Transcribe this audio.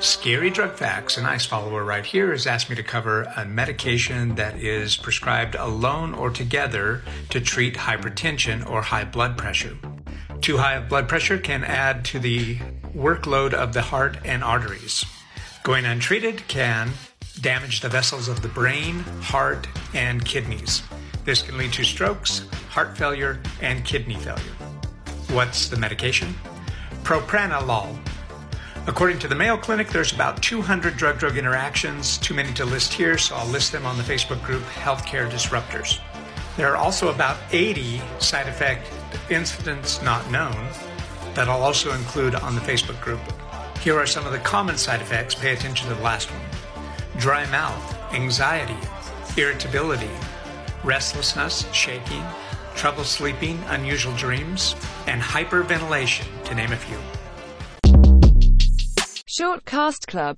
Scary Drug Facts, an ICE follower right here, has asked me to cover a medication that is prescribed alone or together to treat hypertension or high blood pressure. Too high of blood pressure can add to the workload of the heart and arteries. Going untreated can damage the vessels of the brain, heart, and kidneys. This can lead to strokes, heart failure, and kidney failure. What's the medication? Propranolol According to the Mayo Clinic, there's about 200 drug drug interactions, too many to list here, so I'll list them on the Facebook group Healthcare Disruptors. There are also about 80 side effect incidents not known that I'll also include on the Facebook group. Here are some of the common side effects. Pay attention to the last one dry mouth, anxiety, irritability, restlessness, shaking, trouble sleeping, unusual dreams, and hyperventilation, to name a few. Short Cast Club